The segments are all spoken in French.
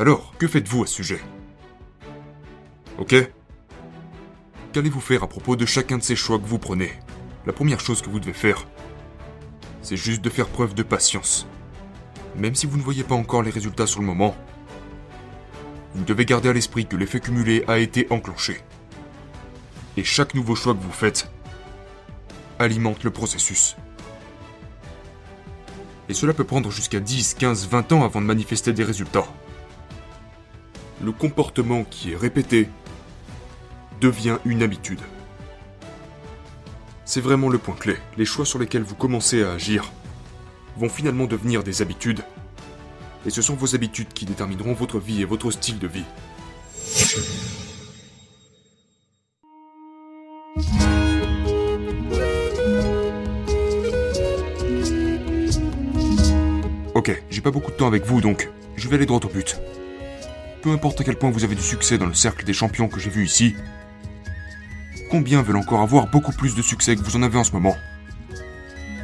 Alors, que faites-vous à ce sujet? Ok? Qu'allez-vous faire à propos de chacun de ces choix que vous prenez? La première chose que vous devez faire, c'est juste de faire preuve de patience. Même si vous ne voyez pas encore les résultats sur le moment, vous devez garder à l'esprit que l'effet cumulé a été enclenché. Et chaque nouveau choix que vous faites alimente le processus. Et cela peut prendre jusqu'à 10, 15, 20 ans avant de manifester des résultats. Le comportement qui est répété devient une habitude. C'est vraiment le point clé. Les choix sur lesquels vous commencez à agir vont finalement devenir des habitudes. Et ce sont vos habitudes qui détermineront votre vie et votre style de vie. Ok, j'ai pas beaucoup de temps avec vous donc je vais aller droit au but. Peu importe à quel point vous avez du succès dans le cercle des champions que j'ai vu ici, combien veulent encore avoir beaucoup plus de succès que vous en avez en ce moment?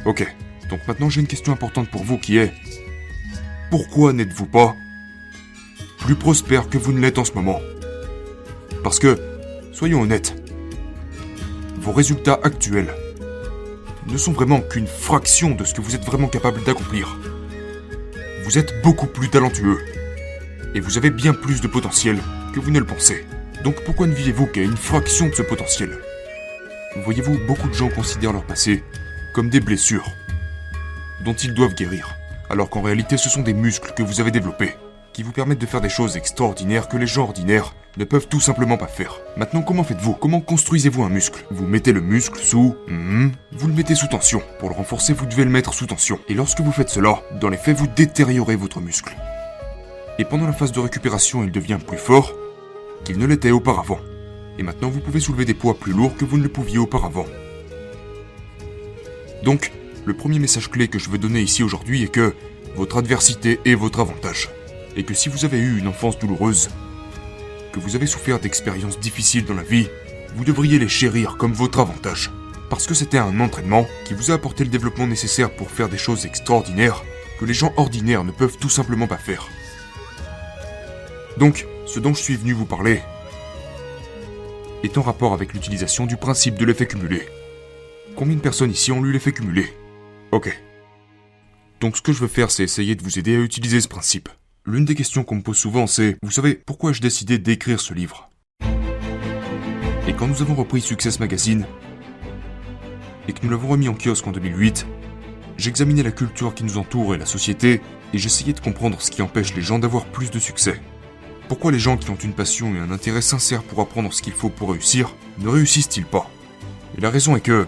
Ok, donc maintenant j'ai une question importante pour vous qui est pourquoi n'êtes-vous pas plus prospère que vous ne l'êtes en ce moment? Parce que, soyons honnêtes, vos résultats actuels ne sont vraiment qu'une fraction de ce que vous êtes vraiment capable d'accomplir. Vous êtes beaucoup plus talentueux. Et vous avez bien plus de potentiel que vous ne le pensez. Donc pourquoi ne vivez-vous qu'à une fraction de ce potentiel? Voyez-vous, beaucoup de gens considèrent leur passé comme des blessures dont ils doivent guérir, alors qu'en réalité ce sont des muscles que vous avez développés, qui vous permettent de faire des choses extraordinaires que les gens ordinaires ne peuvent tout simplement pas faire. Maintenant, comment faites-vous? Comment construisez-vous un muscle? Vous mettez le muscle sous... Hmm, vous le mettez sous tension. Pour le renforcer, vous devez le mettre sous tension. Et lorsque vous faites cela, dans les faits, vous détériorez votre muscle. Et pendant la phase de récupération, il devient plus fort qu'il ne l'était auparavant. Et maintenant, vous pouvez soulever des poids plus lourds que vous ne le pouviez auparavant. Donc, le premier message clé que je veux donner ici aujourd'hui est que votre adversité est votre avantage. Et que si vous avez eu une enfance douloureuse, que vous avez souffert d'expériences difficiles dans la vie, vous devriez les chérir comme votre avantage. Parce que c'était un entraînement qui vous a apporté le développement nécessaire pour faire des choses extraordinaires que les gens ordinaires ne peuvent tout simplement pas faire. Donc, ce dont je suis venu vous parler est en rapport avec l'utilisation du principe de l'effet cumulé. Combien de personnes ici ont lu l'effet cumulé Ok. Donc ce que je veux faire, c'est essayer de vous aider à utiliser ce principe. L'une des questions qu'on me pose souvent, c'est, vous savez, pourquoi j'ai décidé d'écrire ce livre? Et quand nous avons repris Success Magazine, et que nous l'avons remis en kiosque en 2008, j'examinais la culture qui nous entoure et la société, et j'essayais de comprendre ce qui empêche les gens d'avoir plus de succès. Pourquoi les gens qui ont une passion et un intérêt sincère pour apprendre ce qu'il faut pour réussir ne réussissent-ils pas? Et la raison est que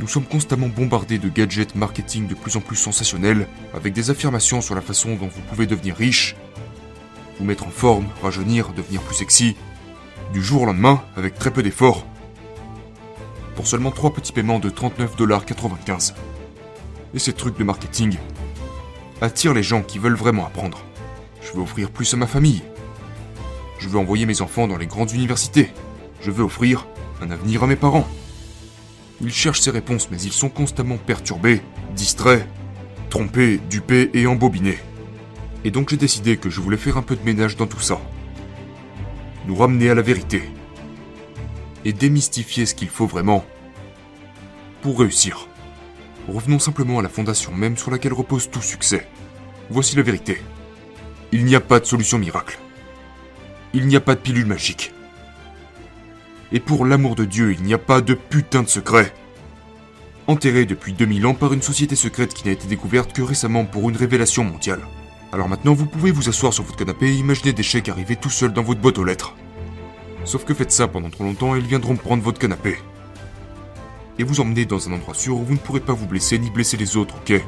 nous sommes constamment bombardés de gadgets marketing de plus en plus sensationnels, avec des affirmations sur la façon dont vous pouvez devenir riche, vous mettre en forme, rajeunir, devenir plus sexy, du jour au lendemain, avec très peu d'efforts, pour seulement 3 petits paiements de 39,95$. Et ces trucs de marketing attirent les gens qui veulent vraiment apprendre. Je veux offrir plus à ma famille. Je veux envoyer mes enfants dans les grandes universités. Je veux offrir un avenir à mes parents. Ils cherchent ces réponses, mais ils sont constamment perturbés, distraits, trompés, dupés et embobinés. Et donc j'ai décidé que je voulais faire un peu de ménage dans tout ça. Nous ramener à la vérité. Et démystifier ce qu'il faut vraiment pour réussir. Revenons simplement à la fondation même sur laquelle repose tout succès. Voici la vérité. Il n'y a pas de solution miracle. Il n'y a pas de pilule magique. Et pour l'amour de Dieu, il n'y a pas de putain de secret. Enterré depuis 2000 ans par une société secrète qui n'a été découverte que récemment pour une révélation mondiale. Alors maintenant, vous pouvez vous asseoir sur votre canapé et imaginer des chèques arriver tout seuls dans votre boîte aux lettres. Sauf que faites ça pendant trop longtemps et ils viendront prendre votre canapé. Et vous emmener dans un endroit sûr où vous ne pourrez pas vous blesser ni blesser les autres, ok?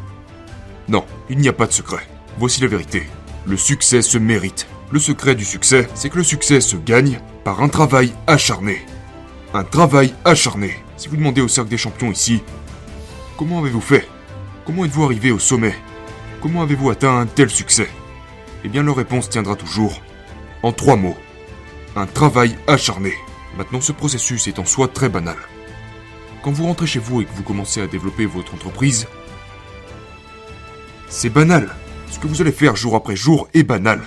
Non, il n'y a pas de secret. Voici la vérité. Le succès se mérite. Le secret du succès, c'est que le succès se gagne par un travail acharné. Un travail acharné. Si vous demandez au cercle des champions ici, comment avez-vous fait? Comment êtes-vous arrivé au sommet? Comment avez-vous atteint un tel succès? Eh bien leur réponse tiendra toujours en trois mots. Un travail acharné. Maintenant ce processus est en soi très banal. Quand vous rentrez chez vous et que vous commencez à développer votre entreprise, c'est banal. Ce que vous allez faire jour après jour est banal.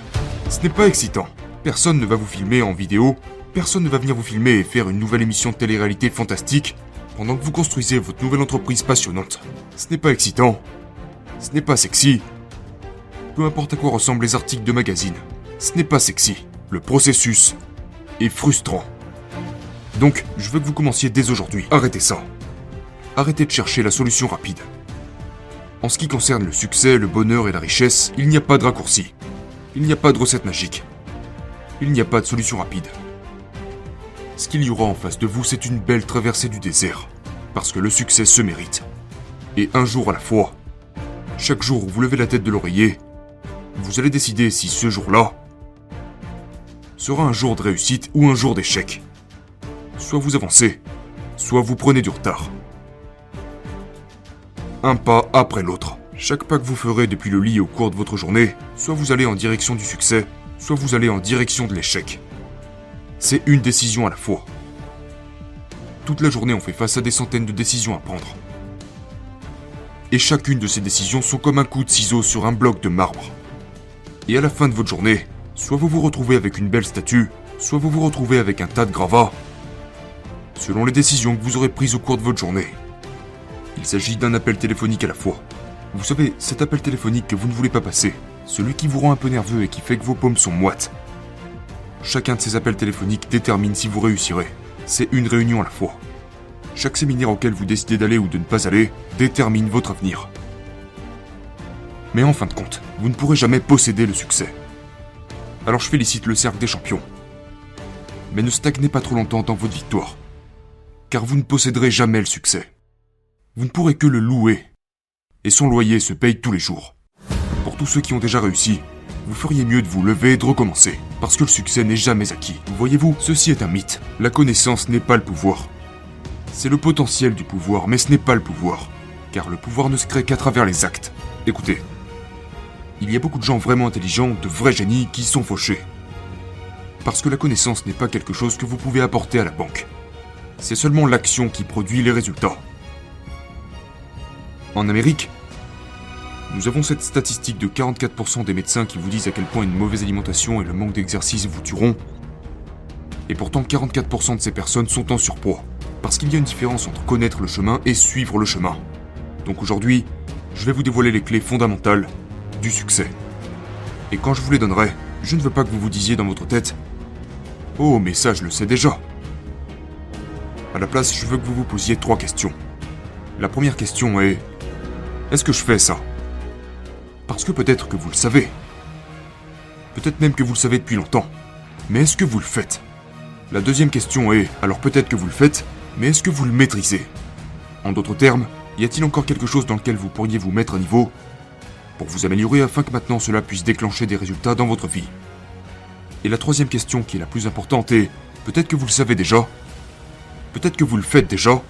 Ce n'est pas excitant. Personne ne va vous filmer en vidéo, personne ne va venir vous filmer et faire une nouvelle émission de télé-réalité fantastique pendant que vous construisez votre nouvelle entreprise passionnante. Ce n'est pas excitant. Ce n'est pas sexy. Peu importe à quoi ressemblent les articles de magazine, ce n'est pas sexy. Le processus est frustrant. Donc, je veux que vous commenciez dès aujourd'hui. Arrêtez ça. Arrêtez de chercher la solution rapide. En ce qui concerne le succès, le bonheur et la richesse, il n'y a pas de raccourci. Il n'y a pas de recette magique. Il n'y a pas de solution rapide. Ce qu'il y aura en face de vous, c'est une belle traversée du désert. Parce que le succès se mérite. Et un jour à la fois, chaque jour où vous levez la tête de l'oreiller, vous allez décider si ce jour-là sera un jour de réussite ou un jour d'échec. Soit vous avancez, soit vous prenez du retard. Un pas après l'autre. Chaque pas que vous ferez depuis le lit au cours de votre journée, soit vous allez en direction du succès, soit vous allez en direction de l'échec. C'est une décision à la fois. Toute la journée, on fait face à des centaines de décisions à prendre. Et chacune de ces décisions sont comme un coup de ciseau sur un bloc de marbre. Et à la fin de votre journée, soit vous vous retrouvez avec une belle statue, soit vous vous retrouvez avec un tas de gravats, selon les décisions que vous aurez prises au cours de votre journée. Il s'agit d'un appel téléphonique à la fois. Vous savez, cet appel téléphonique que vous ne voulez pas passer, celui qui vous rend un peu nerveux et qui fait que vos paumes sont moites. Chacun de ces appels téléphoniques détermine si vous réussirez. C'est une réunion à la fois. Chaque séminaire auquel vous décidez d'aller ou de ne pas aller détermine votre avenir. Mais en fin de compte, vous ne pourrez jamais posséder le succès. Alors je félicite le cercle des champions. Mais ne stagnez pas trop longtemps dans votre victoire. Car vous ne posséderez jamais le succès. Vous ne pourrez que le louer. Et son loyer se paye tous les jours. Pour tous ceux qui ont déjà réussi, vous feriez mieux de vous lever et de recommencer. Parce que le succès n'est jamais acquis. Voyez-vous, ceci est un mythe. La connaissance n'est pas le pouvoir. C'est le potentiel du pouvoir, mais ce n'est pas le pouvoir. Car le pouvoir ne se crée qu'à travers les actes. Écoutez, il y a beaucoup de gens vraiment intelligents, de vrais génies, qui sont fauchés. Parce que la connaissance n'est pas quelque chose que vous pouvez apporter à la banque. C'est seulement l'action qui produit les résultats. En Amérique, nous avons cette statistique de 44% des médecins qui vous disent à quel point une mauvaise alimentation et le manque d'exercice vous tueront. Et pourtant 44% de ces personnes sont en surpoids. Parce qu'il y a une différence entre connaître le chemin et suivre le chemin. Donc aujourd'hui, je vais vous dévoiler les clés fondamentales du succès. Et quand je vous les donnerai, je ne veux pas que vous vous disiez dans votre tête Oh, mais ça, je le sais déjà. À la place, je veux que vous vous posiez trois questions. La première question est Est-ce que je fais ça? Parce que peut-être que vous le savez. Peut-être même que vous le savez depuis longtemps. Mais est-ce que vous le faites? La deuxième question est Alors peut-être que vous le faites, mais est-ce que vous le maîtrisez? En d'autres termes, y a-t-il encore quelque chose dans lequel vous pourriez vous mettre à niveau? Pour vous améliorer afin que maintenant cela puisse déclencher des résultats dans votre vie. Et la troisième question qui est la plus importante est, peut-être que vous le savez déjà, peut-être que vous le faites déjà,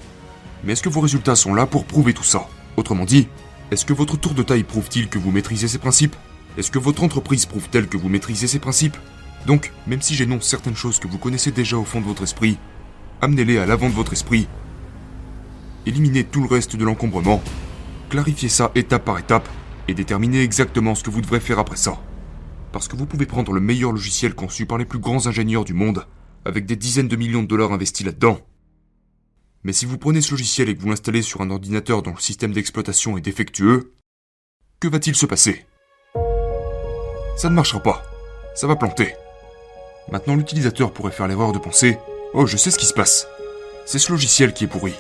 mais est-ce que vos résultats sont là pour prouver tout ça? Autrement dit, est-ce que votre tour de taille prouve-t-il que vous maîtrisez ces principes? Est-ce que votre entreprise prouve-t-elle que vous maîtrisez ces principes? Donc, même si j'énonce certaines choses que vous connaissez déjà au fond de votre esprit, amenez-les à l'avant de votre esprit. Éliminez tout le reste de l'encombrement. Clarifiez ça étape par étape et déterminer exactement ce que vous devrez faire après ça. Parce que vous pouvez prendre le meilleur logiciel conçu par les plus grands ingénieurs du monde, avec des dizaines de millions de dollars investis là-dedans. Mais si vous prenez ce logiciel et que vous l'installez sur un ordinateur dont le système d'exploitation est défectueux, que va-t-il se passer? Ça ne marchera pas. Ça va planter. Maintenant, l'utilisateur pourrait faire l'erreur de penser Oh, je sais ce qui se passe. C'est ce logiciel qui est pourri.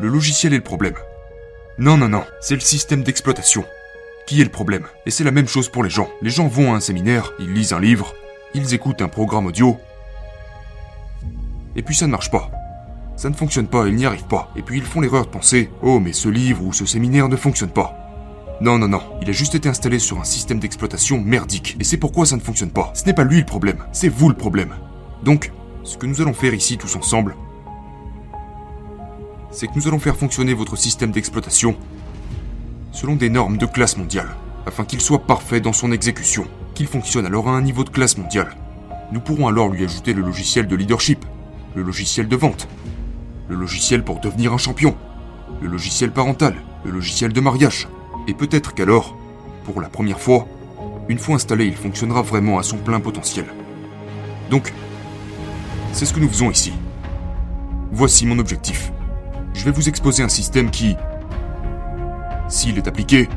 Le logiciel est le problème. Non, non, non, c'est le système d'exploitation. Qui est le problème Et c'est la même chose pour les gens. Les gens vont à un séminaire, ils lisent un livre, ils écoutent un programme audio. Et puis ça ne marche pas. Ça ne fonctionne pas, ils n'y arrivent pas. Et puis ils font l'erreur de penser Oh, mais ce livre ou ce séminaire ne fonctionne pas. Non, non, non, il a juste été installé sur un système d'exploitation merdique. Et c'est pourquoi ça ne fonctionne pas. Ce n'est pas lui le problème, c'est vous le problème. Donc, ce que nous allons faire ici tous ensemble, c'est que nous allons faire fonctionner votre système d'exploitation selon des normes de classe mondiale, afin qu'il soit parfait dans son exécution, qu'il fonctionne alors à un niveau de classe mondiale. Nous pourrons alors lui ajouter le logiciel de leadership, le logiciel de vente, le logiciel pour devenir un champion, le logiciel parental, le logiciel de mariage, et peut-être qu'alors, pour la première fois, une fois installé, il fonctionnera vraiment à son plein potentiel. Donc, c'est ce que nous faisons ici. Voici mon objectif. Je vais vous exposer un système qui, s'il est appliqué,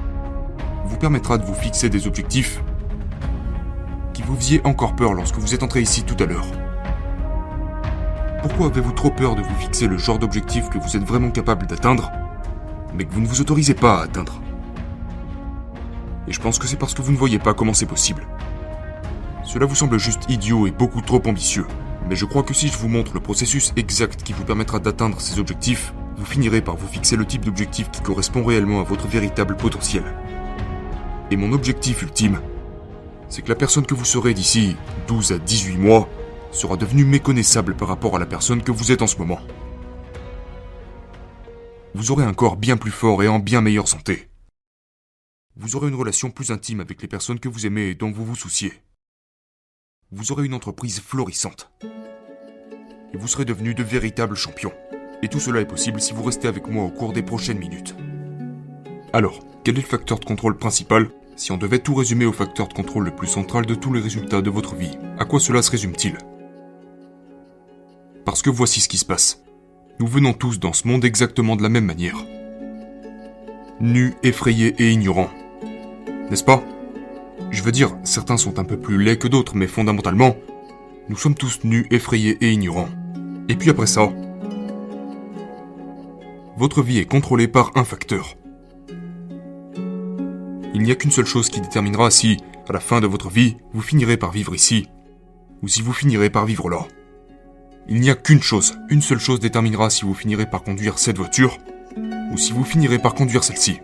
vous permettra de vous fixer des objectifs qui vous faisiez encore peur lorsque vous êtes entré ici tout à l'heure. Pourquoi avez-vous trop peur de vous fixer le genre d'objectif que vous êtes vraiment capable d'atteindre, mais que vous ne vous autorisez pas à atteindre? Et je pense que c'est parce que vous ne voyez pas comment c'est possible. Cela vous semble juste idiot et beaucoup trop ambitieux, mais je crois que si je vous montre le processus exact qui vous permettra d'atteindre ces objectifs, vous finirez par vous fixer le type d'objectif qui correspond réellement à votre véritable potentiel. Et mon objectif ultime, c'est que la personne que vous serez d'ici 12 à 18 mois sera devenue méconnaissable par rapport à la personne que vous êtes en ce moment. Vous aurez un corps bien plus fort et en bien meilleure santé. Vous aurez une relation plus intime avec les personnes que vous aimez et dont vous vous souciez. Vous aurez une entreprise florissante. Et vous serez devenu de véritables champions. Et tout cela est possible si vous restez avec moi au cours des prochaines minutes. Alors, quel est le facteur de contrôle principal? Si on devait tout résumer au facteur de contrôle le plus central de tous les résultats de votre vie À quoi cela se résume-t-il? Parce que voici ce qui se passe. Nous venons tous dans ce monde exactement de la même manière. Nus, effrayés et ignorants. N'est-ce pas? Je veux dire, certains sont un peu plus laids que d'autres, mais fondamentalement, nous sommes tous nus, effrayés et ignorants. Et puis après ça, votre vie est contrôlée par un facteur. Il n'y a qu'une seule chose qui déterminera si, à la fin de votre vie, vous finirez par vivre ici, ou si vous finirez par vivre là. Il n'y a qu'une chose, une seule chose déterminera si vous finirez par conduire cette voiture, ou si vous finirez par conduire celle-ci.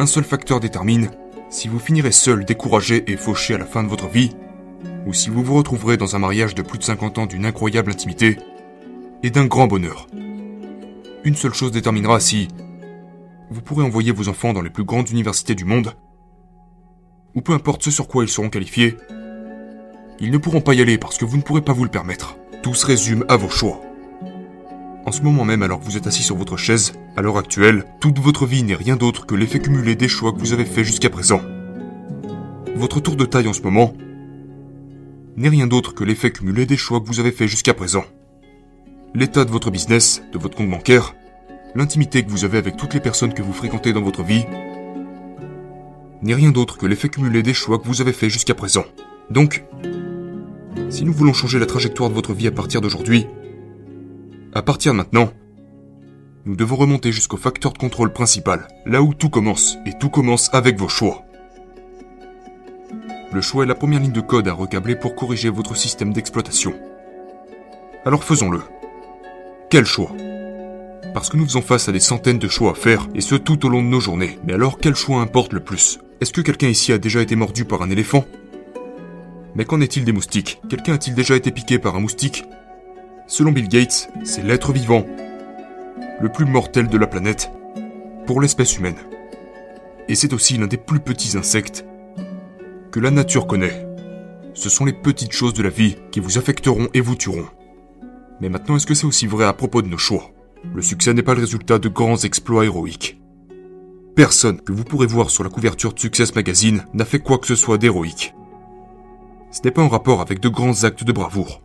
Un seul facteur détermine si vous finirez seul, découragé et fauché à la fin de votre vie, ou si vous vous retrouverez dans un mariage de plus de 50 ans d'une incroyable intimité et d'un grand bonheur. Une seule chose déterminera si vous pourrez envoyer vos enfants dans les plus grandes universités du monde, ou peu importe ce sur quoi ils seront qualifiés, ils ne pourront pas y aller parce que vous ne pourrez pas vous le permettre. Tout se résume à vos choix. En ce moment même, alors que vous êtes assis sur votre chaise, à l'heure actuelle, toute votre vie n'est rien d'autre que l'effet cumulé des choix que vous avez faits jusqu'à présent. Votre tour de taille en ce moment n'est rien d'autre que l'effet cumulé des choix que vous avez faits jusqu'à présent l'état de votre business, de votre compte bancaire, l'intimité que vous avez avec toutes les personnes que vous fréquentez dans votre vie, n'est rien d'autre que l'effet cumulé des choix que vous avez faits jusqu'à présent. Donc, si nous voulons changer la trajectoire de votre vie à partir d'aujourd'hui, à partir de maintenant, nous devons remonter jusqu'au facteur de contrôle principal, là où tout commence, et tout commence avec vos choix. Le choix est la première ligne de code à recabler pour corriger votre système d'exploitation. Alors faisons-le. Quel choix? Parce que nous faisons face à des centaines de choix à faire, et ce tout au long de nos journées. Mais alors quel choix importe le plus? Est-ce que quelqu'un ici a déjà été mordu par un éléphant? Mais qu'en est-il des moustiques? Quelqu'un a-t-il déjà été piqué par un moustique? Selon Bill Gates, c'est l'être vivant, le plus mortel de la planète, pour l'espèce humaine. Et c'est aussi l'un des plus petits insectes que la nature connaît. Ce sont les petites choses de la vie qui vous affecteront et vous tueront. Mais maintenant, est-ce que c'est aussi vrai à propos de nos choix? Le succès n'est pas le résultat de grands exploits héroïques. Personne que vous pourrez voir sur la couverture de Success Magazine n'a fait quoi que ce soit d'héroïque. Ce n'est pas en rapport avec de grands actes de bravoure.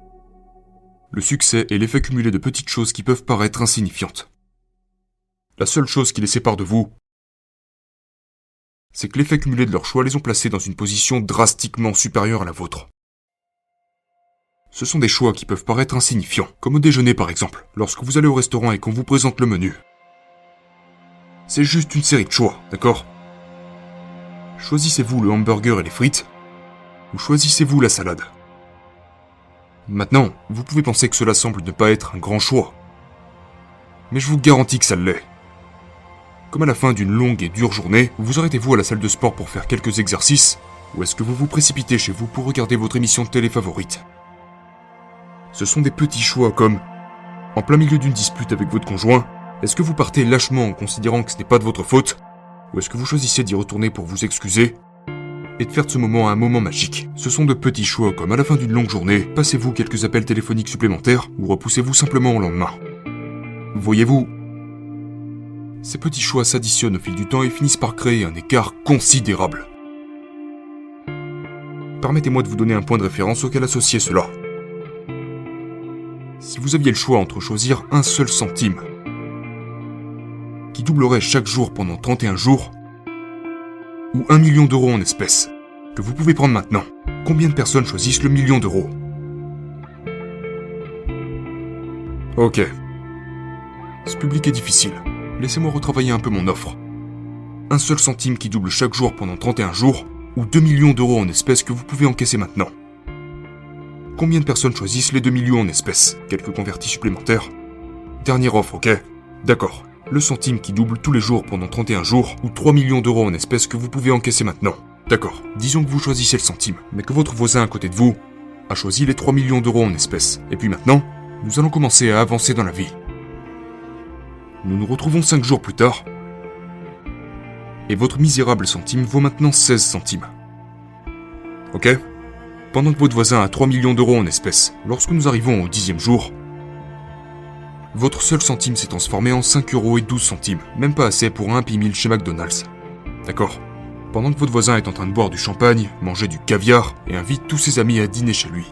Le succès est l'effet cumulé de petites choses qui peuvent paraître insignifiantes. La seule chose qui les sépare de vous, c'est que l'effet cumulé de leurs choix les ont placés dans une position drastiquement supérieure à la vôtre. Ce sont des choix qui peuvent paraître insignifiants, comme au déjeuner par exemple, lorsque vous allez au restaurant et qu'on vous présente le menu. C'est juste une série de choix, d'accord? Choisissez-vous le hamburger et les frites, ou choisissez-vous la salade Maintenant, vous pouvez penser que cela semble ne pas être un grand choix. Mais je vous garantis que ça l'est. Comme à la fin d'une longue et dure journée, vous arrêtez-vous à la salle de sport pour faire quelques exercices, ou est-ce que vous vous précipitez chez vous pour regarder votre émission de télé favorite? Ce sont des petits choix comme, en plein milieu d'une dispute avec votre conjoint, est-ce que vous partez lâchement en considérant que ce n'est pas de votre faute Ou est-ce que vous choisissez d'y retourner pour vous excuser de faire de ce moment un moment magique. Ce sont de petits choix comme à la fin d'une longue journée, passez-vous quelques appels téléphoniques supplémentaires ou repoussez-vous simplement au lendemain. Voyez-vous, ces petits choix s'additionnent au fil du temps et finissent par créer un écart considérable. permettez-moi de vous donner un point de référence auquel associer cela. Si vous aviez le choix entre choisir un seul centime, qui doublerait chaque jour pendant 31 jours, ou un million d'euros en espèces, que vous pouvez prendre maintenant, combien de personnes choisissent le million d'euros Ok. Ce public est difficile. Laissez-moi retravailler un peu mon offre. Un seul centime qui double chaque jour pendant 31 jours, ou 2 millions d'euros en espèces que vous pouvez encaisser maintenant. Combien de personnes choisissent les 2 millions en espèces? Quelques convertis supplémentaires Dernière offre, ok? D'accord. Le centime qui double tous les jours pendant 31 jours, ou 3 millions d'euros en espèces que vous pouvez encaisser maintenant. D'accord. Disons que vous choisissez le centime, mais que votre voisin à côté de vous a choisi les 3 millions d'euros en espèces. Et puis maintenant, nous allons commencer à avancer dans la vie. Nous nous retrouvons 5 jours plus tard, et votre misérable centime vaut maintenant 16 centimes. Ok pendant que votre voisin a 3 millions d'euros en espèces. Lorsque nous arrivons au dixième jour, votre seul centime s'est transformé en 5 euros et 12 centimes, même pas assez pour un Happy Meal chez McDonald's. D'accord Pendant que votre voisin est en train de boire du champagne, manger du caviar et invite tous ses amis à dîner chez lui.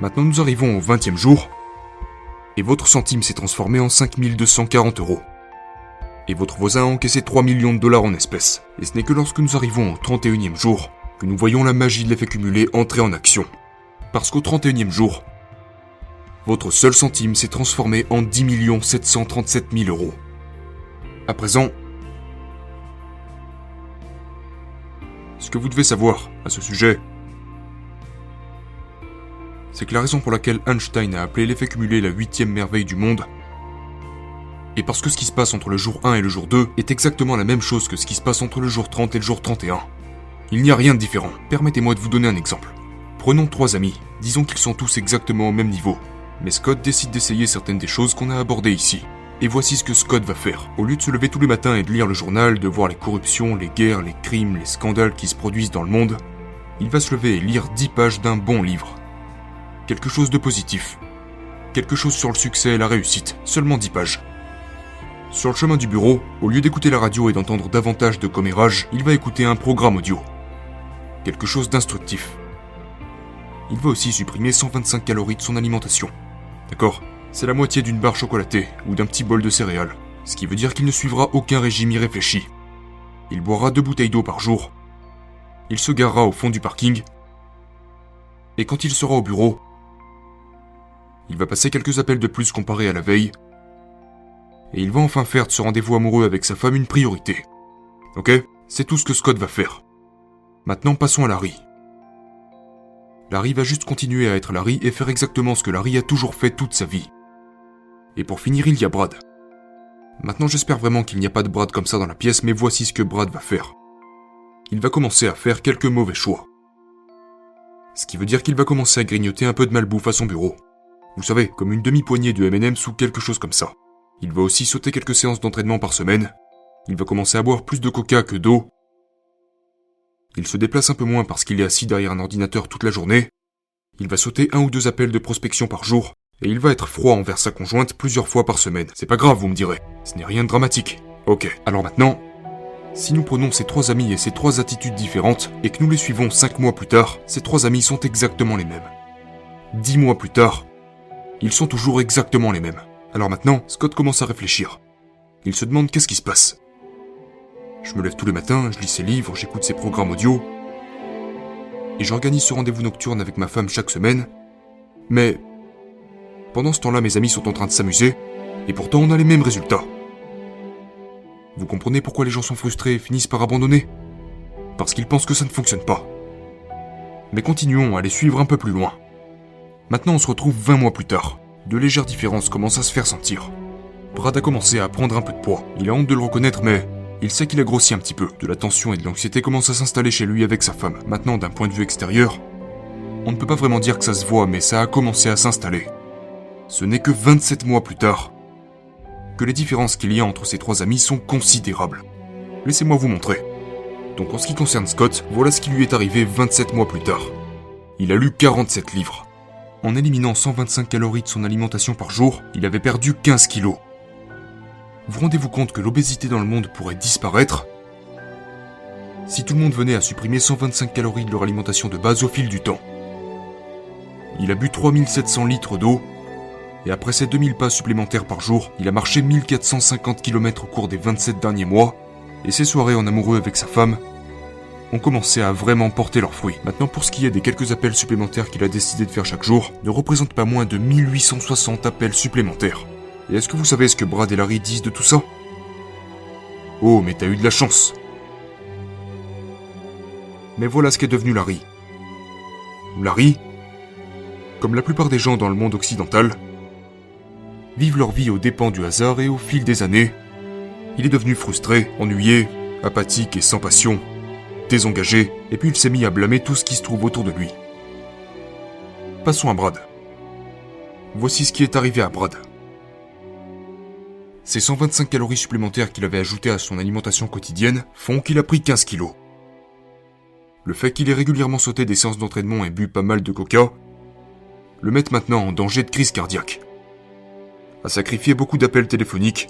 Maintenant nous arrivons au 20e jour, et votre centime s'est transformé en 5240 euros. Et votre voisin a encaissé 3 millions de dollars en espèces. Et ce n'est que lorsque nous arrivons au 31e jour que nous voyons la magie de l'effet cumulé entrer en action. Parce qu'au 31e jour, votre seul centime s'est transformé en 10 737 000 euros. À présent, ce que vous devez savoir à ce sujet, c'est que la raison pour laquelle Einstein a appelé l'effet cumulé la huitième merveille du monde, et parce que ce qui se passe entre le jour 1 et le jour 2 est exactement la même chose que ce qui se passe entre le jour 30 et le jour 31. Il n'y a rien de différent. Permettez-moi de vous donner un exemple. Prenons trois amis. Disons qu'ils sont tous exactement au même niveau. Mais Scott décide d'essayer certaines des choses qu'on a abordées ici. Et voici ce que Scott va faire. Au lieu de se lever tous les matins et de lire le journal, de voir les corruptions, les guerres, les crimes, les scandales qui se produisent dans le monde, il va se lever et lire 10 pages d'un bon livre. Quelque chose de positif. Quelque chose sur le succès et la réussite. Seulement 10 pages. Sur le chemin du bureau, au lieu d'écouter la radio et d'entendre davantage de commérages, il va écouter un programme audio quelque chose d'instructif. Il va aussi supprimer 125 calories de son alimentation. D'accord? C'est la moitié d'une barre chocolatée ou d'un petit bol de céréales, ce qui veut dire qu'il ne suivra aucun régime irréfléchi. Il boira deux bouteilles d'eau par jour. Il se garera au fond du parking. Et quand il sera au bureau, il va passer quelques appels de plus comparé à la veille. Et il va enfin faire de ce rendez-vous amoureux avec sa femme une priorité. Ok C'est tout ce que Scott va faire. Maintenant passons à Larry. Larry va juste continuer à être Larry et faire exactement ce que Larry a toujours fait toute sa vie. Et pour finir, il y a Brad. Maintenant j'espère vraiment qu'il n'y a pas de Brad comme ça dans la pièce, mais voici ce que Brad va faire. Il va commencer à faire quelques mauvais choix. Ce qui veut dire qu'il va commencer à grignoter un peu de malbouffe à son bureau. Vous savez, comme une demi-poignée de M&M's ou quelque chose comme ça. Il va aussi sauter quelques séances d'entraînement par semaine. Il va commencer à boire plus de coca que d'eau. Il se déplace un peu moins parce qu'il est assis derrière un ordinateur toute la journée. Il va sauter un ou deux appels de prospection par jour. Et il va être froid envers sa conjointe plusieurs fois par semaine. C'est pas grave, vous me direz. Ce n'est rien de dramatique. Ok, alors maintenant, si nous prenons ces trois amis et ces trois attitudes différentes, et que nous les suivons cinq mois plus tard, ces trois amis sont exactement les mêmes. Dix mois plus tard, ils sont toujours exactement les mêmes. Alors maintenant, Scott commence à réfléchir. Il se demande qu'est-ce qui se passe. Je me lève tous les matins, je lis ses livres, j'écoute ses programmes audio. Et j'organise ce rendez-vous nocturne avec ma femme chaque semaine. Mais pendant ce temps-là, mes amis sont en train de s'amuser, et pourtant on a les mêmes résultats. Vous comprenez pourquoi les gens sont frustrés et finissent par abandonner? Parce qu'ils pensent que ça ne fonctionne pas. Mais continuons à les suivre un peu plus loin. Maintenant on se retrouve 20 mois plus tard. De légères différences commencent à se faire sentir. Brad a commencé à prendre un peu de poids. Il a honte de le reconnaître, mais il sait qu'il a grossi un petit peu. De la tension et de l'anxiété commencent à s'installer chez lui avec sa femme. Maintenant, d'un point de vue extérieur, on ne peut pas vraiment dire que ça se voit, mais ça a commencé à s'installer. Ce n'est que 27 mois plus tard que les différences qu'il y a entre ces trois amis sont considérables. Laissez-moi vous montrer. Donc en ce qui concerne Scott, voilà ce qui lui est arrivé 27 mois plus tard. Il a lu 47 livres. En éliminant 125 calories de son alimentation par jour, il avait perdu 15 kilos. Vous rendez-vous compte que l'obésité dans le monde pourrait disparaître? Si tout le monde venait à supprimer 125 calories de leur alimentation de base au fil du temps. Il a bu 3700 litres d'eau, et après ses 2000 pas supplémentaires par jour, il a marché 1450 km au cours des 27 derniers mois, et ses soirées en amoureux avec sa femme ont commencé à vraiment porter leurs fruits. Maintenant, pour ce qui est des quelques appels supplémentaires qu'il a décidé de faire chaque jour, ne représente pas moins de 1860 appels supplémentaires. Et est-ce que vous savez ce que Brad et Larry disent de tout ça? Oh, mais t'as eu de la chance. Mais voilà ce qu'est devenu Larry. Larry, comme la plupart des gens dans le monde occidental, vivent leur vie aux dépens du hasard et au fil des années, il est devenu frustré, ennuyé, apathique et sans passion, désengagé, et puis il s'est mis à blâmer tout ce qui se trouve autour de lui. Passons à Brad. Voici ce qui est arrivé à Brad. Ces 125 calories supplémentaires qu'il avait ajoutées à son alimentation quotidienne font qu'il a pris 15 kilos. Le fait qu'il ait régulièrement sauté des séances d'entraînement et bu pas mal de coca le mettent maintenant en danger de crise cardiaque. A sacrifié beaucoup d'appels téléphoniques,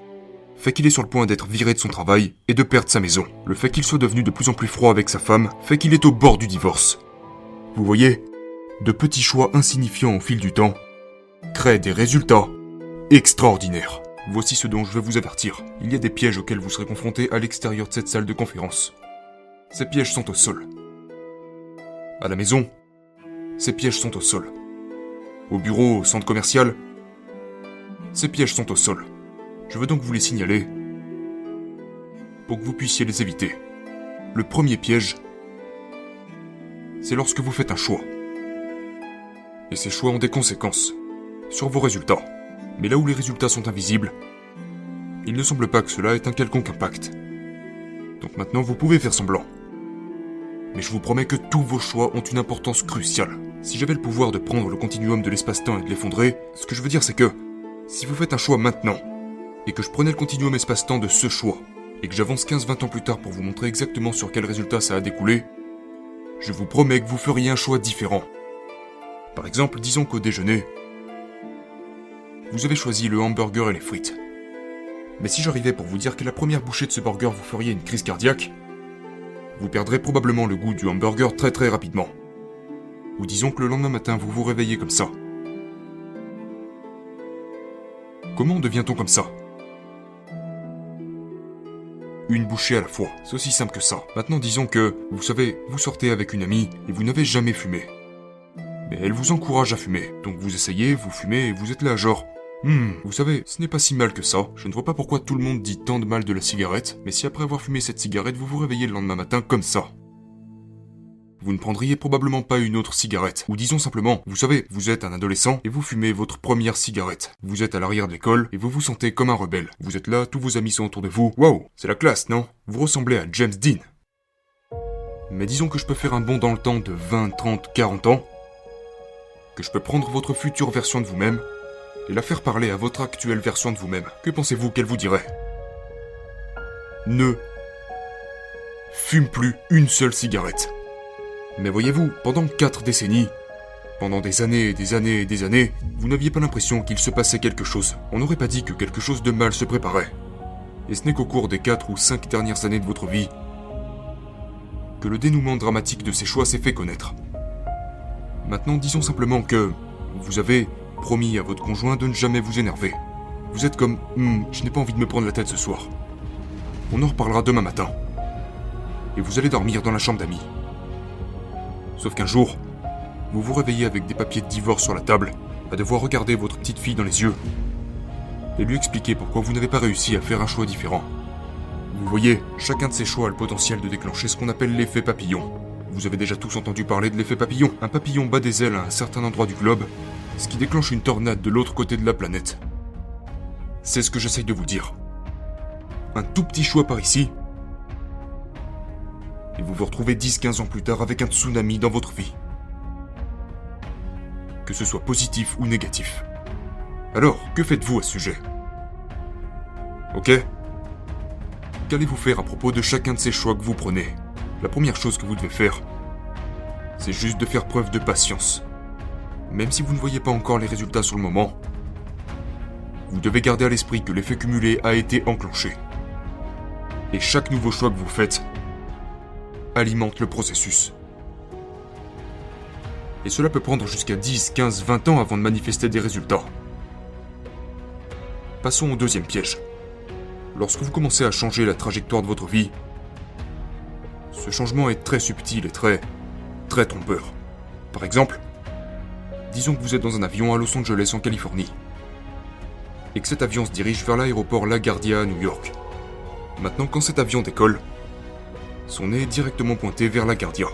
fait qu'il est sur le point d'être viré de son travail et de perdre sa maison. Le fait qu'il soit devenu de plus en plus froid avec sa femme fait qu'il est au bord du divorce. Vous voyez, de petits choix insignifiants au fil du temps créent des résultats extraordinaires. Voici ce dont je veux vous avertir. Il y a des pièges auxquels vous serez confrontés à l'extérieur de cette salle de conférence. Ces pièges sont au sol. À la maison, ces pièges sont au sol. Au bureau, au centre commercial, ces pièges sont au sol. Je veux donc vous les signaler pour que vous puissiez les éviter. Le premier piège, c'est lorsque vous faites un choix. Et ces choix ont des conséquences sur vos résultats. Mais là où les résultats sont invisibles, il ne semble pas que cela ait un quelconque impact. Donc maintenant, vous pouvez faire semblant. Mais je vous promets que tous vos choix ont une importance cruciale. Si j'avais le pouvoir de prendre le continuum de l'espace-temps et de l'effondrer, ce que je veux dire c'est que, si vous faites un choix maintenant, et que je prenais le continuum espace-temps de ce choix, et que j'avance 15-20 ans plus tard pour vous montrer exactement sur quel résultat ça a découlé, je vous promets que vous feriez un choix différent. Par exemple, disons qu'au déjeuner, vous avez choisi le hamburger et les frites. Mais si j'arrivais pour vous dire que la première bouchée de ce burger vous feriez une crise cardiaque, vous perdrez probablement le goût du hamburger très très rapidement. Ou disons que le lendemain matin vous vous réveillez comme ça. Comment devient-on comme ça? Une bouchée à la fois. C'est aussi simple que ça. Maintenant, disons que, vous savez, vous sortez avec une amie et vous n'avez jamais fumé. Mais elle vous encourage à fumer. Donc vous essayez, vous fumez et vous êtes là genre... Hmm, vous savez, ce n'est pas si mal que ça. Je ne vois pas pourquoi tout le monde dit tant de mal de la cigarette, mais si après avoir fumé cette cigarette, vous vous réveillez le lendemain matin comme ça, vous ne prendriez probablement pas une autre cigarette. Ou disons simplement, vous savez, vous êtes un adolescent et vous fumez votre première cigarette. Vous êtes à l'arrière de l'école et vous vous sentez comme un rebelle. Vous êtes là, tous vos amis sont autour de vous. Waouh, c'est la classe, non? Vous ressemblez à James Dean. Mais disons que je peux faire un bond dans le temps de 20, 30, 40 ans. Que je peux prendre votre future version de vous-même et la faire parler à votre actuelle version de vous-même. Que pensez-vous qu'elle vous dirait? Ne fume plus une seule cigarette. Mais voyez-vous, pendant quatre décennies, pendant des années et des années et des années, vous n'aviez pas l'impression qu'il se passait quelque chose. On n'aurait pas dit que quelque chose de mal se préparait. Et ce n'est qu'au cours des quatre ou cinq dernières années de votre vie que le dénouement dramatique de ces choix s'est fait connaître. Maintenant, disons simplement que vous avez promis à votre conjoint de ne jamais vous énerver. Vous êtes comme hmm, je n'ai pas envie de me prendre la tête ce soir. On en reparlera demain matin. Et vous allez dormir dans la chambre d'amis. Sauf qu'un jour, vous vous réveillez avec des papiers de divorce sur la table, à devoir regarder votre petite fille dans les yeux et lui expliquer pourquoi vous n'avez pas réussi à faire un choix différent. Vous voyez, chacun de ces choix a le potentiel de déclencher ce qu'on appelle l'effet papillon. Vous avez déjà tous entendu parler de l'effet papillon. Un papillon bat des ailes à un certain endroit du globe, ce qui déclenche une tornade de l'autre côté de la planète. C'est ce que j'essaye de vous dire. Un tout petit choix par ici, et vous vous retrouvez 10-15 ans plus tard avec un tsunami dans votre vie. Que ce soit positif ou négatif. Alors, que faites-vous à ce sujet? Ok? Qu'allez-vous faire à propos de chacun de ces choix que vous prenez? La première chose que vous devez faire, c'est juste de faire preuve de patience. Même si vous ne voyez pas encore les résultats sur le moment, vous devez garder à l'esprit que l'effet cumulé a été enclenché. Et chaque nouveau choix que vous faites alimente le processus. Et cela peut prendre jusqu'à 10, 15, 20 ans avant de manifester des résultats. Passons au deuxième piège. Lorsque vous commencez à changer la trajectoire de votre vie, ce changement est très subtil et très, très trompeur. Par exemple, disons que vous êtes dans un avion à Los Angeles en Californie, et que cet avion se dirige vers l'aéroport LaGuardia à New York. Maintenant, quand cet avion décolle, son nez directement pointé vers LaGuardia.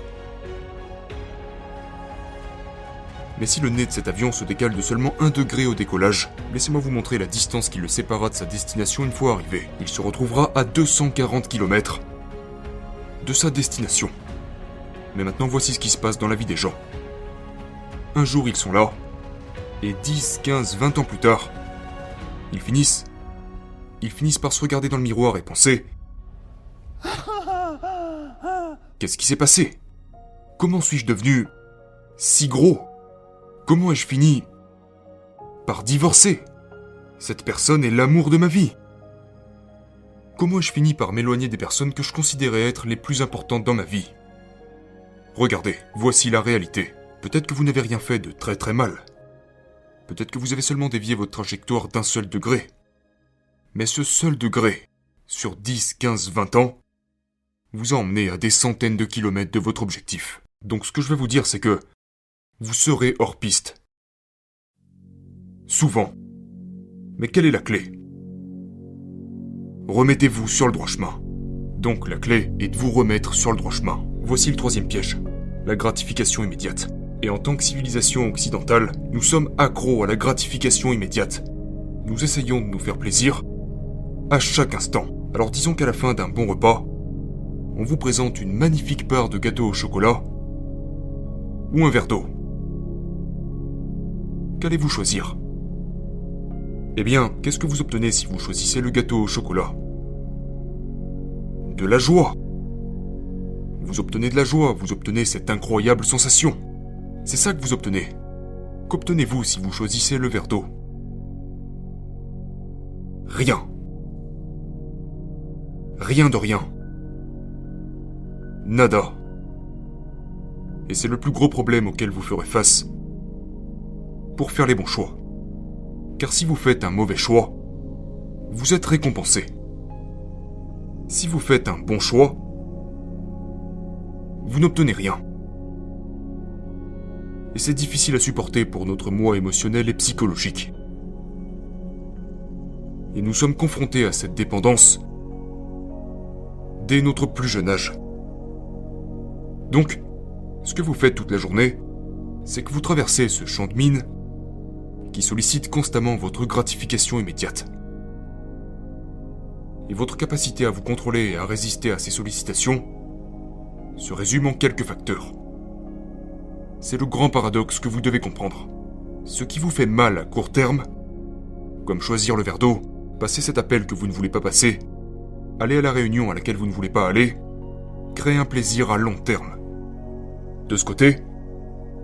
Mais si le nez de cet avion se décale de seulement 1 degré au décollage, laissez-moi vous montrer la distance qui le séparera de sa destination une fois arrivé. Il se retrouvera à 240 km de sa destination. Mais maintenant voici ce qui se passe dans la vie des gens. Un jour ils sont là, et 10, 15, 20 ans plus tard, ils finissent. Ils finissent par se regarder dans le miroir et penser Qu'est-ce qui s'est passé? Comment suis-je devenu si gros? Comment ai-je fini par divorcer? Cette personne est l'amour de ma vie. Comment ai-je fini par m'éloigner des personnes que je considérais être les plus importantes dans ma vie? Regardez, voici la réalité. Peut-être que vous n'avez rien fait de très très mal. Peut-être que vous avez seulement dévié votre trajectoire d'un seul degré. Mais ce seul degré, sur 10, 15, 20 ans, vous a emmené à des centaines de kilomètres de votre objectif. Donc ce que je vais vous dire, c'est que vous serez hors piste. Souvent. Mais quelle est la clé? Remettez-vous sur le droit chemin. Donc la clé est de vous remettre sur le droit chemin. Voici le troisième piège. La gratification immédiate. Et en tant que civilisation occidentale, nous sommes accros à la gratification immédiate. Nous essayons de nous faire plaisir à chaque instant. Alors disons qu'à la fin d'un bon repas, on vous présente une magnifique part de gâteau au chocolat ou un verre d'eau. Qu'allez-vous choisir? Eh bien, qu'est-ce que vous obtenez si vous choisissez le gâteau au chocolat? De la joie. Vous obtenez de la joie, vous obtenez cette incroyable sensation. C'est ça que vous obtenez. Qu'obtenez-vous si vous choisissez le verre d'eau? Rien. Rien de rien. Nada. Et c'est le plus gros problème auquel vous ferez face pour faire les bons choix. Car si vous faites un mauvais choix, vous êtes récompensé. Si vous faites un bon choix, vous n'obtenez rien et c'est difficile à supporter pour notre moi émotionnel et psychologique. Et nous sommes confrontés à cette dépendance dès notre plus jeune âge. Donc, ce que vous faites toute la journée, c'est que vous traversez ce champ de mine qui sollicite constamment votre gratification immédiate. Et votre capacité à vous contrôler et à résister à ces sollicitations se résume en quelques facteurs. C'est le grand paradoxe que vous devez comprendre. Ce qui vous fait mal à court terme, comme choisir le verre d'eau, passer cet appel que vous ne voulez pas passer, aller à la réunion à laquelle vous ne voulez pas aller, crée un plaisir à long terme. De ce côté,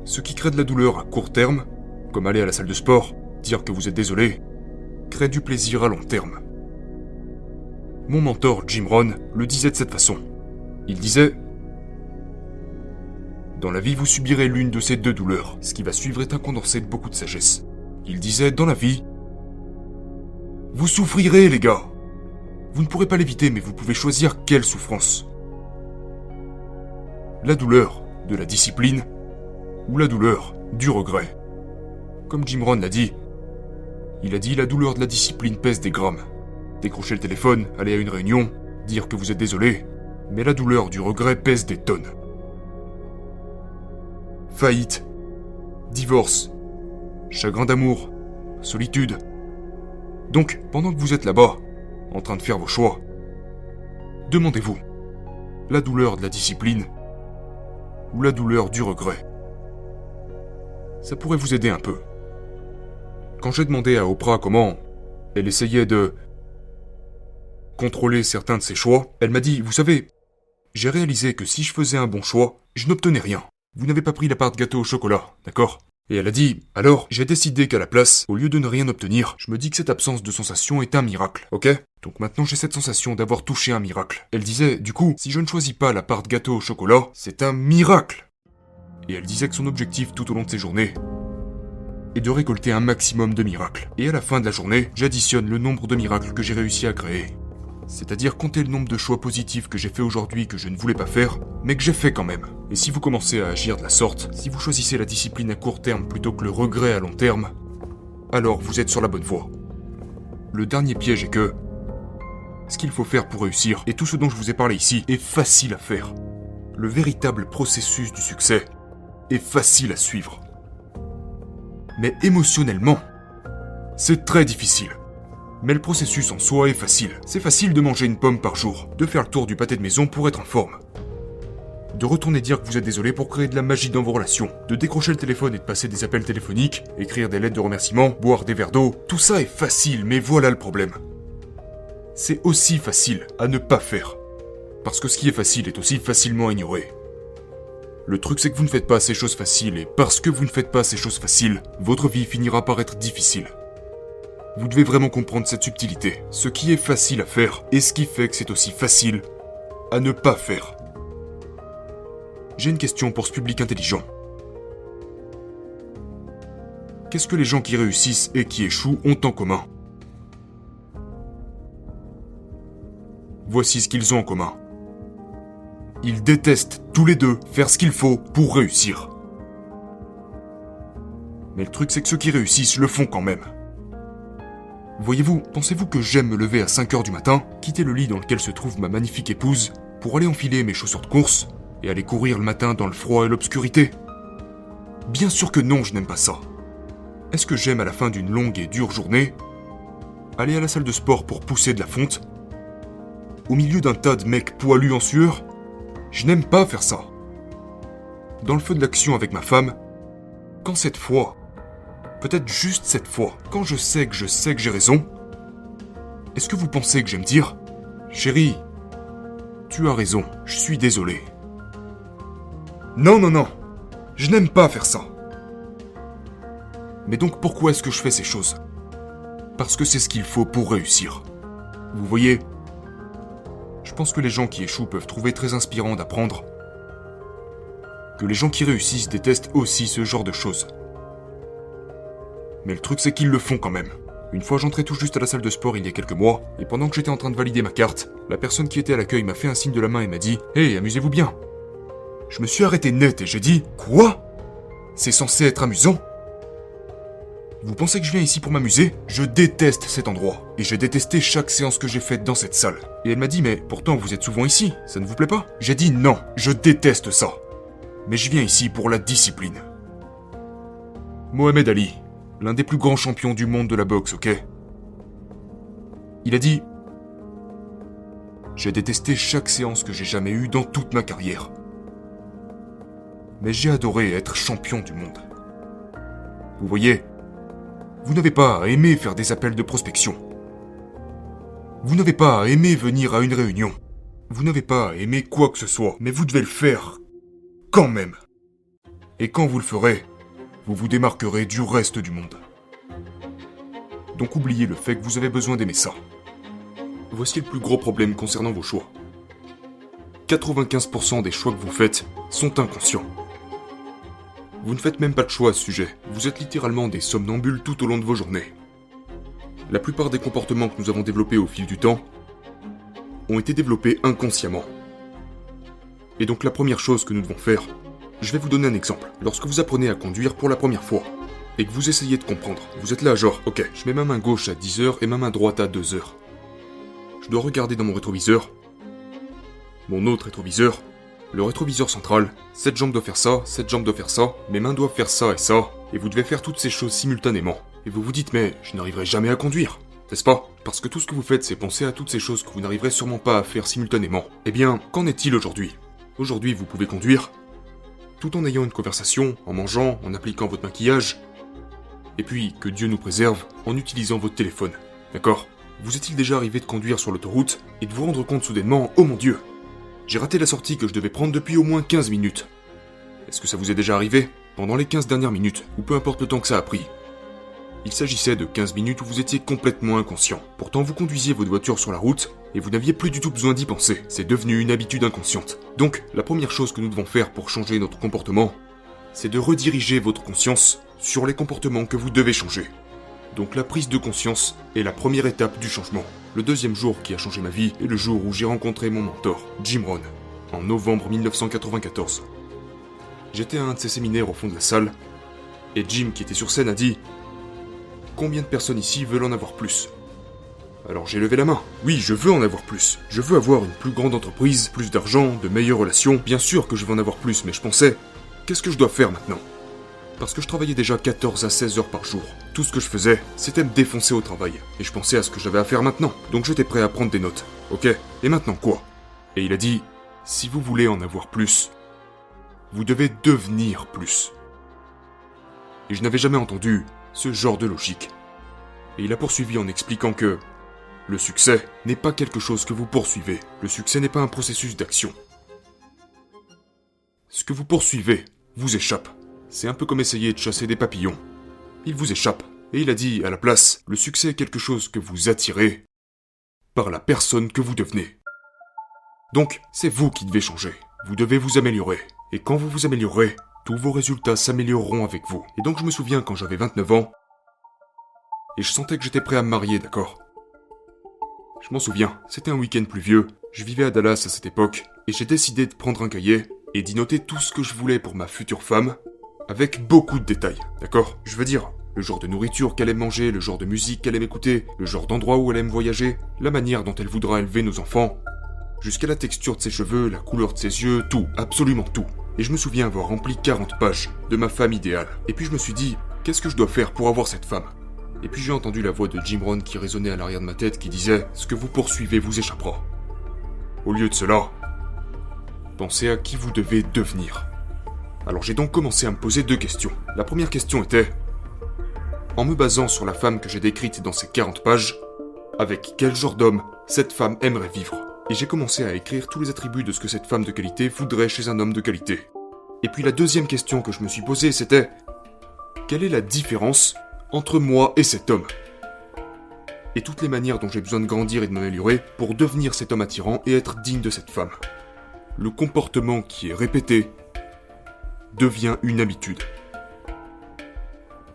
ce qui crée de la douleur à court terme, comme aller à la salle de sport, dire que vous êtes désolé, crée du plaisir à long terme. Mon mentor Jim Rohn le disait de cette façon. Il disait dans la vie, vous subirez l'une de ces deux douleurs. Ce qui va suivre est un condensé de beaucoup de sagesse. Il disait, dans la vie, vous souffrirez, les gars. Vous ne pourrez pas l'éviter, mais vous pouvez choisir quelle souffrance. La douleur de la discipline ou la douleur du regret. Comme Jim Rohn l'a dit, il a dit la douleur de la discipline pèse des grammes. Décrocher le téléphone, aller à une réunion, dire que vous êtes désolé, mais la douleur du regret pèse des tonnes faillite, divorce, chagrin d'amour, solitude. Donc, pendant que vous êtes là-bas, en train de faire vos choix, demandez-vous, la douleur de la discipline ou la douleur du regret Ça pourrait vous aider un peu. Quand j'ai demandé à Oprah comment elle essayait de contrôler certains de ses choix, elle m'a dit, vous savez, j'ai réalisé que si je faisais un bon choix, je n'obtenais rien. Vous n'avez pas pris la part de gâteau au chocolat, d'accord? Et elle a dit, alors, j'ai décidé qu'à la place, au lieu de ne rien obtenir, je me dis que cette absence de sensation est un miracle, ok? Donc maintenant j'ai cette sensation d'avoir touché un miracle. Elle disait, du coup, si je ne choisis pas la part de gâteau au chocolat, c'est un miracle Et elle disait que son objectif tout au long de ses journées est de récolter un maximum de miracles. Et à la fin de la journée, j'additionne le nombre de miracles que j'ai réussi à créer. C'est-à-dire compter le nombre de choix positifs que j'ai fait aujourd'hui que je ne voulais pas faire, mais que j'ai fait quand même. Et si vous commencez à agir de la sorte, si vous choisissez la discipline à court terme plutôt que le regret à long terme, alors vous êtes sur la bonne voie. Le dernier piège est que ce qu'il faut faire pour réussir, et tout ce dont je vous ai parlé ici, est facile à faire. Le véritable processus du succès est facile à suivre. Mais émotionnellement, c'est très difficile. Mais le processus en soi est facile. C'est facile de manger une pomme par jour, de faire le tour du pâté de maison pour être en forme. De retourner dire que vous êtes désolé pour créer de la magie dans vos relations, de décrocher le téléphone et de passer des appels téléphoniques, écrire des lettres de remerciement, boire des verres d'eau, tout ça est facile, mais voilà le problème. C'est aussi facile à ne pas faire. Parce que ce qui est facile est aussi facilement ignoré. Le truc c'est que vous ne faites pas ces choses faciles, et parce que vous ne faites pas ces choses faciles, votre vie finira par être difficile. Vous devez vraiment comprendre cette subtilité, ce qui est facile à faire et ce qui fait que c'est aussi facile à ne pas faire. J'ai une question pour ce public intelligent. Qu'est-ce que les gens qui réussissent et qui échouent ont en commun? Voici ce qu'ils ont en commun. Ils détestent tous les deux faire ce qu'il faut pour réussir. Mais le truc c'est que ceux qui réussissent le font quand même. Voyez-vous, pensez-vous que j'aime me lever à 5h du matin, quitter le lit dans lequel se trouve ma magnifique épouse, pour aller enfiler mes chaussures de course, et aller courir le matin dans le froid et l'obscurité? Bien sûr que non, je n'aime pas ça. Est-ce que j'aime à la fin d'une longue et dure journée? Aller à la salle de sport pour pousser de la fonte? Au milieu d'un tas de mecs poilus en sueur? Je n'aime pas faire ça. Dans le feu de l'action avec ma femme, quand cette fois, Peut-être juste cette fois, quand je sais que je sais que j'ai raison. Est-ce que vous pensez que j'aime dire Chérie, tu as raison, je suis désolé. Non, non, non, je n'aime pas faire ça. Mais donc pourquoi est-ce que je fais ces choses? Parce que c'est ce qu'il faut pour réussir. Vous voyez Je pense que les gens qui échouent peuvent trouver très inspirant d'apprendre que les gens qui réussissent détestent aussi ce genre de choses. Mais le truc c'est qu'ils le font quand même. Une fois j'entrais tout juste à la salle de sport il y a quelques mois, et pendant que j'étais en train de valider ma carte, la personne qui était à l'accueil m'a fait un signe de la main et m'a dit Hé, amusez-vous bien Je me suis arrêté net et j'ai dit Quoi? C'est censé être amusant Vous pensez que je viens ici pour m'amuser? Je déteste cet endroit, et j'ai détesté chaque séance que j'ai faite dans cette salle. Et elle m'a dit Mais pourtant vous êtes souvent ici, ça ne vous plaît pas? J'ai dit Non, je déteste ça. Mais je viens ici pour la discipline. Mohamed Ali, l'un des plus grands champions du monde de la boxe, ok? Il a dit J'ai détesté chaque séance que j'ai jamais eue dans toute ma carrière. Mais j'ai adoré être champion du monde. Vous voyez, vous n'avez pas à aimer faire des appels de prospection. Vous n'avez pas à aimer venir à une réunion. Vous n'avez pas à aimer quoi que ce soit, mais vous devez le faire quand même. Et quand vous le ferez, vous vous démarquerez du reste du monde. Donc oubliez le fait que vous avez besoin d'aimer ça. Voici le plus gros problème concernant vos choix. 95% des choix que vous faites sont inconscients. Vous ne faites même pas de choix à ce sujet, vous êtes littéralement des somnambules tout au long de vos journées. La plupart des comportements que nous avons développés au fil du temps ont été développés inconsciemment. Et donc la première chose que nous devons faire, je vais vous donner un exemple. Lorsque vous apprenez à conduire pour la première fois, et que vous essayez de comprendre, vous êtes là genre, ok, je mets ma main gauche à 10h et ma main droite à 2h. Je dois regarder dans mon rétroviseur, mon autre rétroviseur, le rétroviseur central, cette jambe doit faire ça, cette jambe doit faire ça, mes mains doivent faire ça et ça, et vous devez faire toutes ces choses simultanément. Et vous vous dites, mais je n'arriverai jamais à conduire, n'est-ce pas? Parce que tout ce que vous faites, c'est penser à toutes ces choses que vous n'arriverez sûrement pas à faire simultanément. Eh bien, qu'en est-il aujourd'hui? Aujourd'hui, vous pouvez conduire, tout en ayant une conversation, en mangeant, en appliquant votre maquillage. Et puis, que Dieu nous préserve, en utilisant votre téléphone. D'accord? Vous est-il déjà arrivé de conduire sur l'autoroute et de vous rendre compte soudainement, oh mon Dieu J'ai raté la sortie que je devais prendre depuis au moins 15 minutes. Est-ce que ça vous est déjà arrivé? Pendant les 15 dernières minutes, ou peu importe le temps que ça a pris. Il s'agissait de 15 minutes où vous étiez complètement inconscient. Pourtant, vous conduisiez votre voiture sur la route et vous n'aviez plus du tout besoin d'y penser. C'est devenu une habitude inconsciente. Donc, la première chose que nous devons faire pour changer notre comportement, c'est de rediriger votre conscience sur les comportements que vous devez changer. Donc la prise de conscience est la première étape du changement. Le deuxième jour qui a changé ma vie est le jour où j'ai rencontré mon mentor, Jim Rohn, en novembre 1994. J'étais à un de ses séminaires au fond de la salle, et Jim, qui était sur scène, a dit Combien de personnes ici veulent en avoir plus Alors j'ai levé la main. Oui, je veux en avoir plus. Je veux avoir une plus grande entreprise, plus d'argent, de meilleures relations. Bien sûr que je veux en avoir plus, mais je pensais Qu'est-ce que je dois faire maintenant? Parce que je travaillais déjà 14 à 16 heures par jour. Tout ce que je faisais, c'était me défoncer au travail. Et je pensais à ce que j'avais à faire maintenant. Donc j'étais prêt à prendre des notes. Ok Et maintenant quoi? Et il a dit Si vous voulez en avoir plus, vous devez devenir plus. Et je n'avais jamais entendu ce genre de logique. Et il a poursuivi en expliquant que le succès n'est pas quelque chose que vous poursuivez. Le succès n'est pas un processus d'action. Ce que vous poursuivez vous échappe. C'est un peu comme essayer de chasser des papillons. Il vous échappe. Et il a dit, à la place, le succès est quelque chose que vous attirez par la personne que vous devenez. Donc, c'est vous qui devez changer. Vous devez vous améliorer. Et quand vous vous améliorerez, tous vos résultats s'amélioreront avec vous. Et donc je me souviens quand j'avais 29 ans, et je sentais que j'étais prêt à me marier, d'accord? Je m'en souviens, c'était un week-end pluvieux, je vivais à Dallas à cette époque, et j'ai décidé de prendre un cahier et d'y noter tout ce que je voulais pour ma future femme, avec beaucoup de détails, d'accord? Je veux dire, le genre de nourriture qu'elle aime manger, le genre de musique qu'elle aime écouter, le genre d'endroit où elle aime voyager, la manière dont elle voudra élever nos enfants, jusqu'à la texture de ses cheveux, la couleur de ses yeux, tout, absolument tout. Et je me souviens avoir rempli 40 pages de ma femme idéale. Et puis je me suis dit, qu'est-ce que je dois faire pour avoir cette femme? Et puis j'ai entendu la voix de Jim Rohn qui résonnait à l'arrière de ma tête qui disait, ce que vous poursuivez vous échappera. Au lieu de cela, pensez à qui vous devez devenir. Alors j'ai donc commencé à me poser deux questions. La première question était, en me basant sur la femme que j'ai décrite dans ces 40 pages, avec quel genre d'homme cette femme aimerait vivre? Et j'ai commencé à écrire tous les attributs de ce que cette femme de qualité voudrait chez un homme de qualité. Et puis la deuxième question que je me suis posée, c'était quelle est la différence entre moi et cet homme? Et toutes les manières dont j'ai besoin de grandir et de m'améliorer pour devenir cet homme attirant et être digne de cette femme. Le comportement qui est répété devient une habitude.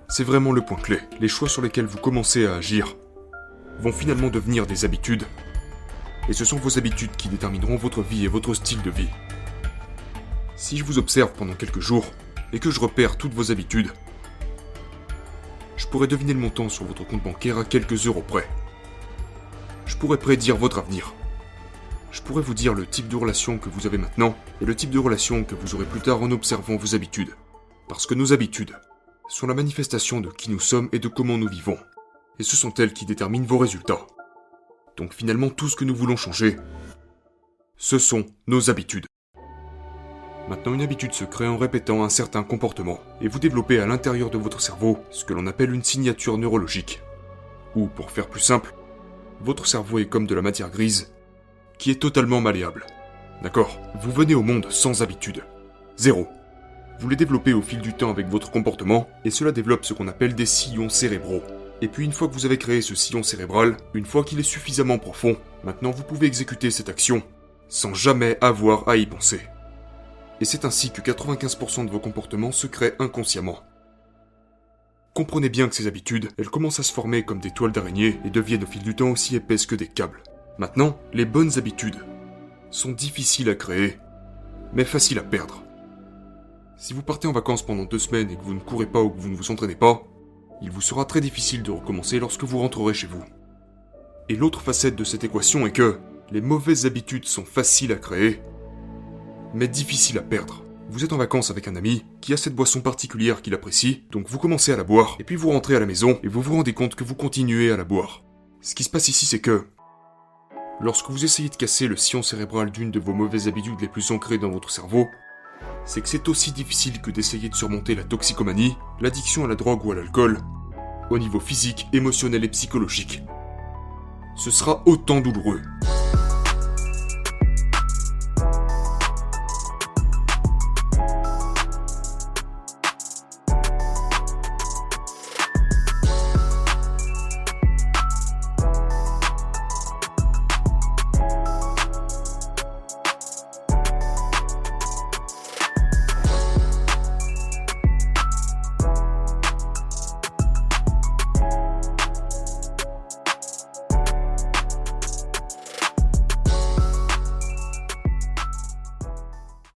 C'est vraiment le point clé. Les choix sur lesquels vous commencez à agir vont finalement devenir des habitudes et ce sont vos habitudes qui détermineront votre vie et votre style de vie. Si je vous observe pendant quelques jours et que je repère toutes vos habitudes, je pourrais deviner le montant sur votre compte bancaire à quelques euros près. Je pourrais prédire votre avenir. Je pourrais vous dire le type de relation que vous avez maintenant et le type de relation que vous aurez plus tard en observant vos habitudes. Parce que nos habitudes sont la manifestation de qui nous sommes et de comment nous vivons. Et ce sont elles qui déterminent vos résultats. Donc finalement, tout ce que nous voulons changer, ce sont nos habitudes. Maintenant, une habitude se crée en répétant un certain comportement, et vous développez à l'intérieur de votre cerveau ce que l'on appelle une signature neurologique. Ou, pour faire plus simple, votre cerveau est comme de la matière grise, qui est totalement malléable. D'accord? Vous venez au monde sans habitude. Zéro. Vous les développez au fil du temps avec votre comportement, et cela développe ce qu'on appelle des sillons cérébraux. Et puis une fois que vous avez créé ce sillon cérébral, une fois qu'il est suffisamment profond, maintenant vous pouvez exécuter cette action sans jamais avoir à y penser. Et c'est ainsi que 95% de vos comportements se créent inconsciemment. Comprenez bien que ces habitudes, elles commencent à se former comme des toiles d'araignée et deviennent au fil du temps aussi épaisses que des câbles. Maintenant, les bonnes habitudes sont difficiles à créer, mais faciles à perdre. Si vous partez en vacances pendant deux semaines et que vous ne courez pas ou que vous ne vous entraînez pas, il vous sera très difficile de recommencer lorsque vous rentrerez chez vous. Et l'autre facette de cette équation est que les mauvaises habitudes sont faciles à créer, mais difficiles à perdre. Vous êtes en vacances avec un ami qui a cette boisson particulière qu'il apprécie, donc vous commencez à la boire, et puis vous rentrez à la maison et vous vous rendez compte que vous continuez à la boire. Ce qui se passe ici, c'est que lorsque vous essayez de casser le sillon cérébral d'une de vos mauvaises habitudes les plus ancrées dans votre cerveau, c'est que c'est aussi difficile que d'essayer de surmonter la toxicomanie, l'addiction à la drogue ou à l'alcool, au niveau physique, émotionnel et psychologique. Ce sera autant douloureux.